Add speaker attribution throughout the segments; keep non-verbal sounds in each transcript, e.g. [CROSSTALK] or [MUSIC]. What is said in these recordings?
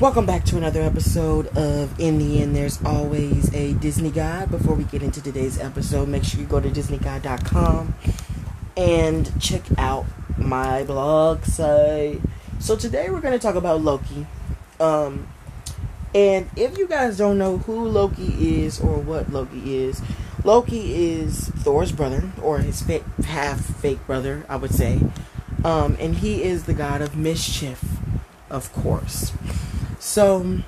Speaker 1: Welcome back to another episode of In the End There's Always a Disney Guide. Before we get into today's episode, make sure you go to DisneyGuide.com and check out my blog site. So today we're going to talk about Loki. Um, and if you guys don't know who Loki is or what Loki is, Loki is Thor's brother, or his half fake brother, I would say. Um, and he is the god of mischief, of course. So,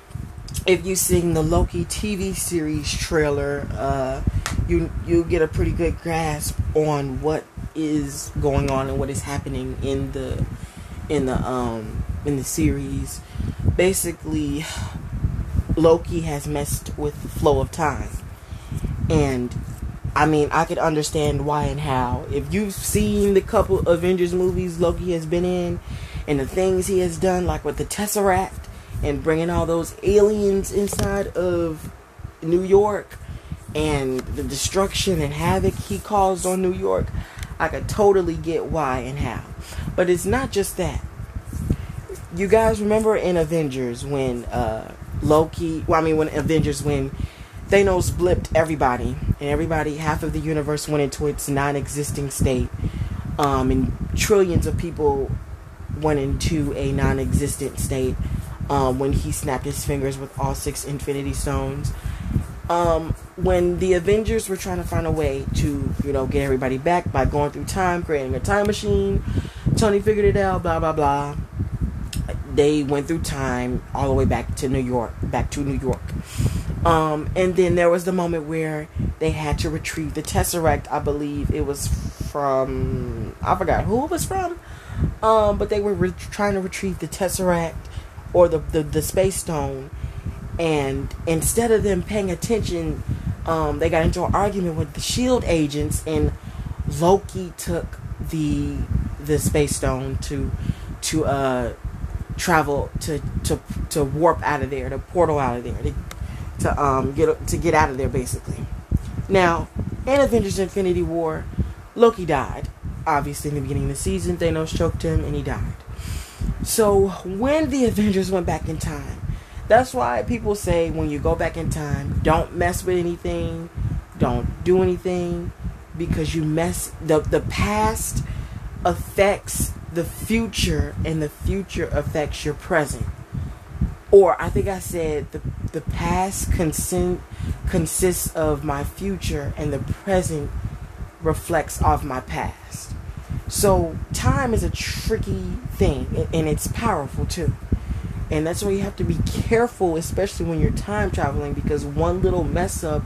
Speaker 1: if you've seen the Loki TV series trailer, uh, you you get a pretty good grasp on what is going on and what is happening in the in the um in the series. Basically, Loki has messed with the flow of time, and I mean, I could understand why and how. If you've seen the couple Avengers movies Loki has been in, and the things he has done, like with the Tesseract and bringing all those aliens inside of New York, and the destruction and havoc he caused on New York, I could totally get why and how. But it's not just that. You guys remember in Avengers when uh, Loki, well, I mean, when Avengers, when Thanos blipped everybody, and everybody, half of the universe went into its non existing state, um, and trillions of people went into a non existent state um, when he snapped his fingers with all six Infinity Stones. Um, when the Avengers were trying to find a way to, you know, get everybody back by going through time, creating a time machine, Tony figured it out, blah, blah, blah. They went through time all the way back to New York, back to New York. Um, and then there was the moment where they had to retrieve the Tesseract. I believe it was from, I forgot who it was from. Um, but they were re- trying to retrieve the Tesseract or the, the, the Space Stone and instead of them paying attention, um, they got into an argument with the Shield agents, and Loki took the the Space Stone to to uh, travel to to to warp out of there, to portal out of there, to, to um get to get out of there, basically. Now, in Avengers: Infinity War, Loki died. Obviously, in the beginning of the season, Thanos choked him, and he died. So when the [LAUGHS] Avengers went back in time that's why people say when you go back in time, don't mess with anything, don't do anything, because you mess the the past affects the future and the future affects your present. Or I think I said the the past consent consists of my future and the present reflects off my past. So time is a tricky thing and it's powerful too. And that's why you have to be careful, especially when you're time traveling, because one little mess up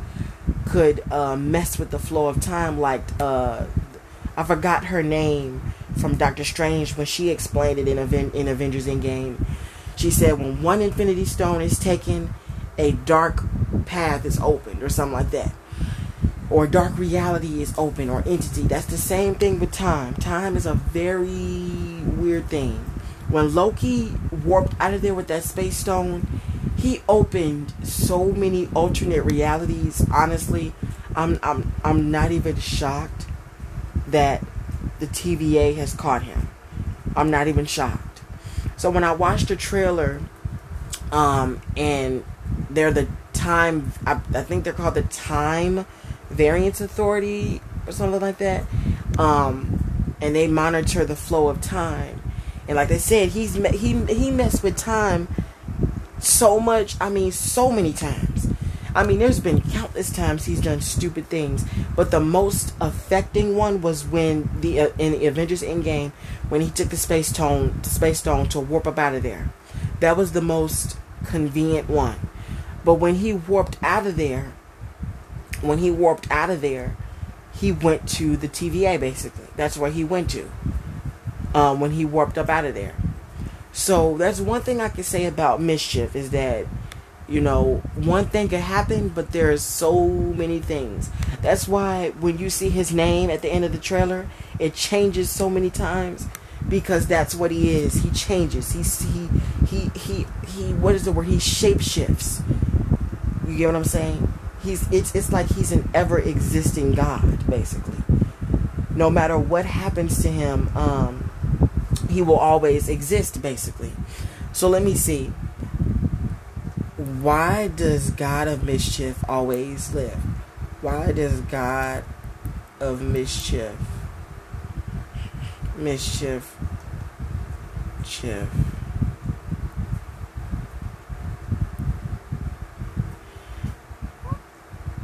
Speaker 1: could uh, mess with the flow of time. Like, uh, I forgot her name from Doctor Strange when she explained it in, Aven- in Avengers Endgame. She said, when one Infinity Stone is taken, a dark path is opened, or something like that. Or dark reality is open, or entity. That's the same thing with time. Time is a very weird thing when Loki warped out of there with that space stone, he opened so many alternate realities. Honestly, I'm I'm I'm not even shocked that the TVA has caught him. I'm not even shocked. So when I watched the trailer, um, and they're the time I, I think they're called the Time Variance Authority or something like that. Um, and they monitor the flow of time and like I said, he's he he messed with time so much. I mean, so many times. I mean, there's been countless times he's done stupid things, but the most affecting one was when the uh, in the Avengers Endgame when he took the space stone, the space stone to warp up out of there. That was the most convenient one. But when he warped out of there, when he warped out of there, he went to the TVA basically. That's where he went to um, when he warped up out of there. So that's one thing I can say about Mischief is that you know one thing could happen, but there's so many things. That's why when you see his name at the end of the trailer, it changes so many times because that's what he is. He changes. He he he he he. What is the word? He shapeshifts. You get what I'm saying? He's it's it's like he's an ever existing God, basically. No matter what happens to him, um, he will always exist basically So let me see. Why does God of mischief always live? Why does God of mischief mischief chief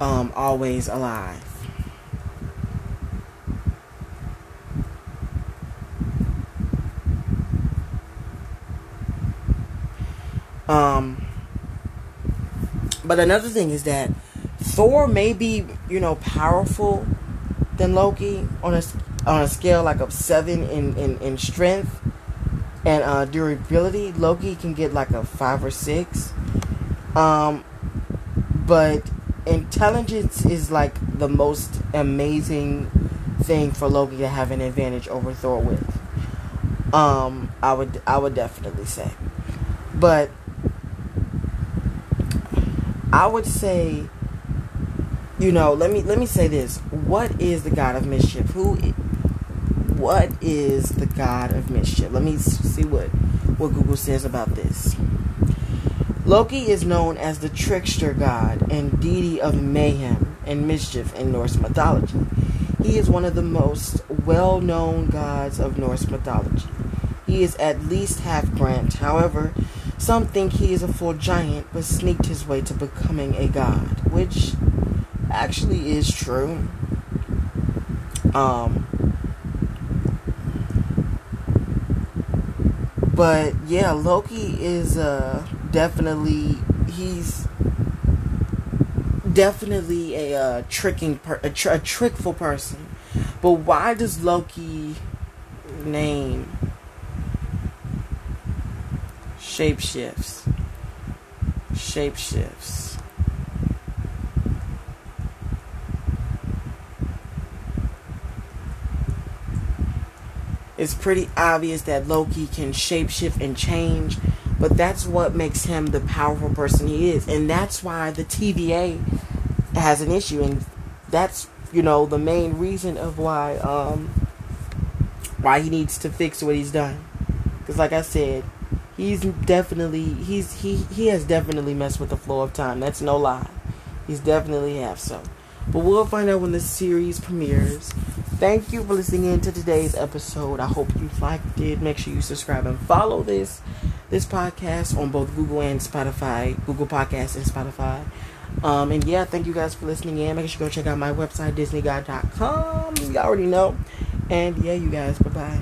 Speaker 1: um always alive um but another thing is that Thor may be, you know, powerful than Loki on a on a scale like of seven in in, in strength and uh, durability. Loki can get like a five or six. Um, but intelligence is like the most amazing thing for Loki to have an advantage over Thor with. Um, I would I would definitely say, but I would say you know, let me let me say this. What is the god of mischief? Who what is the god of mischief? Let me see what what Google says about this. Loki is known as the trickster god and deity of mayhem and mischief in Norse mythology. He is one of the most well-known gods of Norse mythology. He is at least half giant. However, some think he is a full giant but sneaked his way to becoming a god, which actually is true. Um, but yeah, Loki is uh, definitely he's definitely a uh, tricking per- a, tr- a trickful person. But why does Loki name shapeshifts? Shapeshifts. It's pretty obvious that Loki can shapeshift and change, but that's what makes him the powerful person he is. And that's why the TVA has an issue and that's, you know, the main reason of why um why he needs to fix what he's done. Cuz like I said, he's definitely he's he he has definitely messed with the flow of time. That's no lie. He's definitely have so. But we'll find out when the series premieres. Thank you for listening in to today's episode. I hope you liked it. Make sure you subscribe and follow this this podcast on both Google and Spotify, Google Podcasts and Spotify. Um, and yeah, thank you guys for listening in. Make sure you go check out my website, DisneyGuy.com. You already know. And yeah, you guys, bye bye.